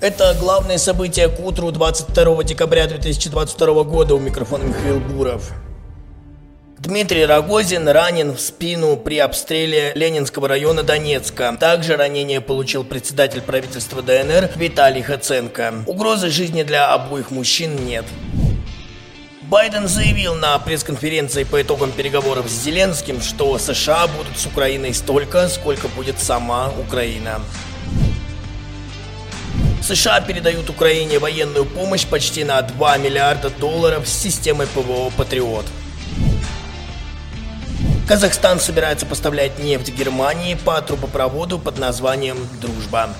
Это главное событие к утру 22 декабря 2022 года. У микрофона Михаил Буров. Дмитрий Рогозин ранен в спину при обстреле Ленинского района Донецка. Также ранение получил председатель правительства ДНР Виталий Хаценко. Угрозы жизни для обоих мужчин нет. Байден заявил на пресс-конференции по итогам переговоров с Зеленским, что США будут с Украиной столько, сколько будет сама Украина. США передают Украине военную помощь почти на 2 миллиарда долларов с системой ПВО «Патриот». Казахстан собирается поставлять нефть Германии по трубопроводу под названием «Дружба».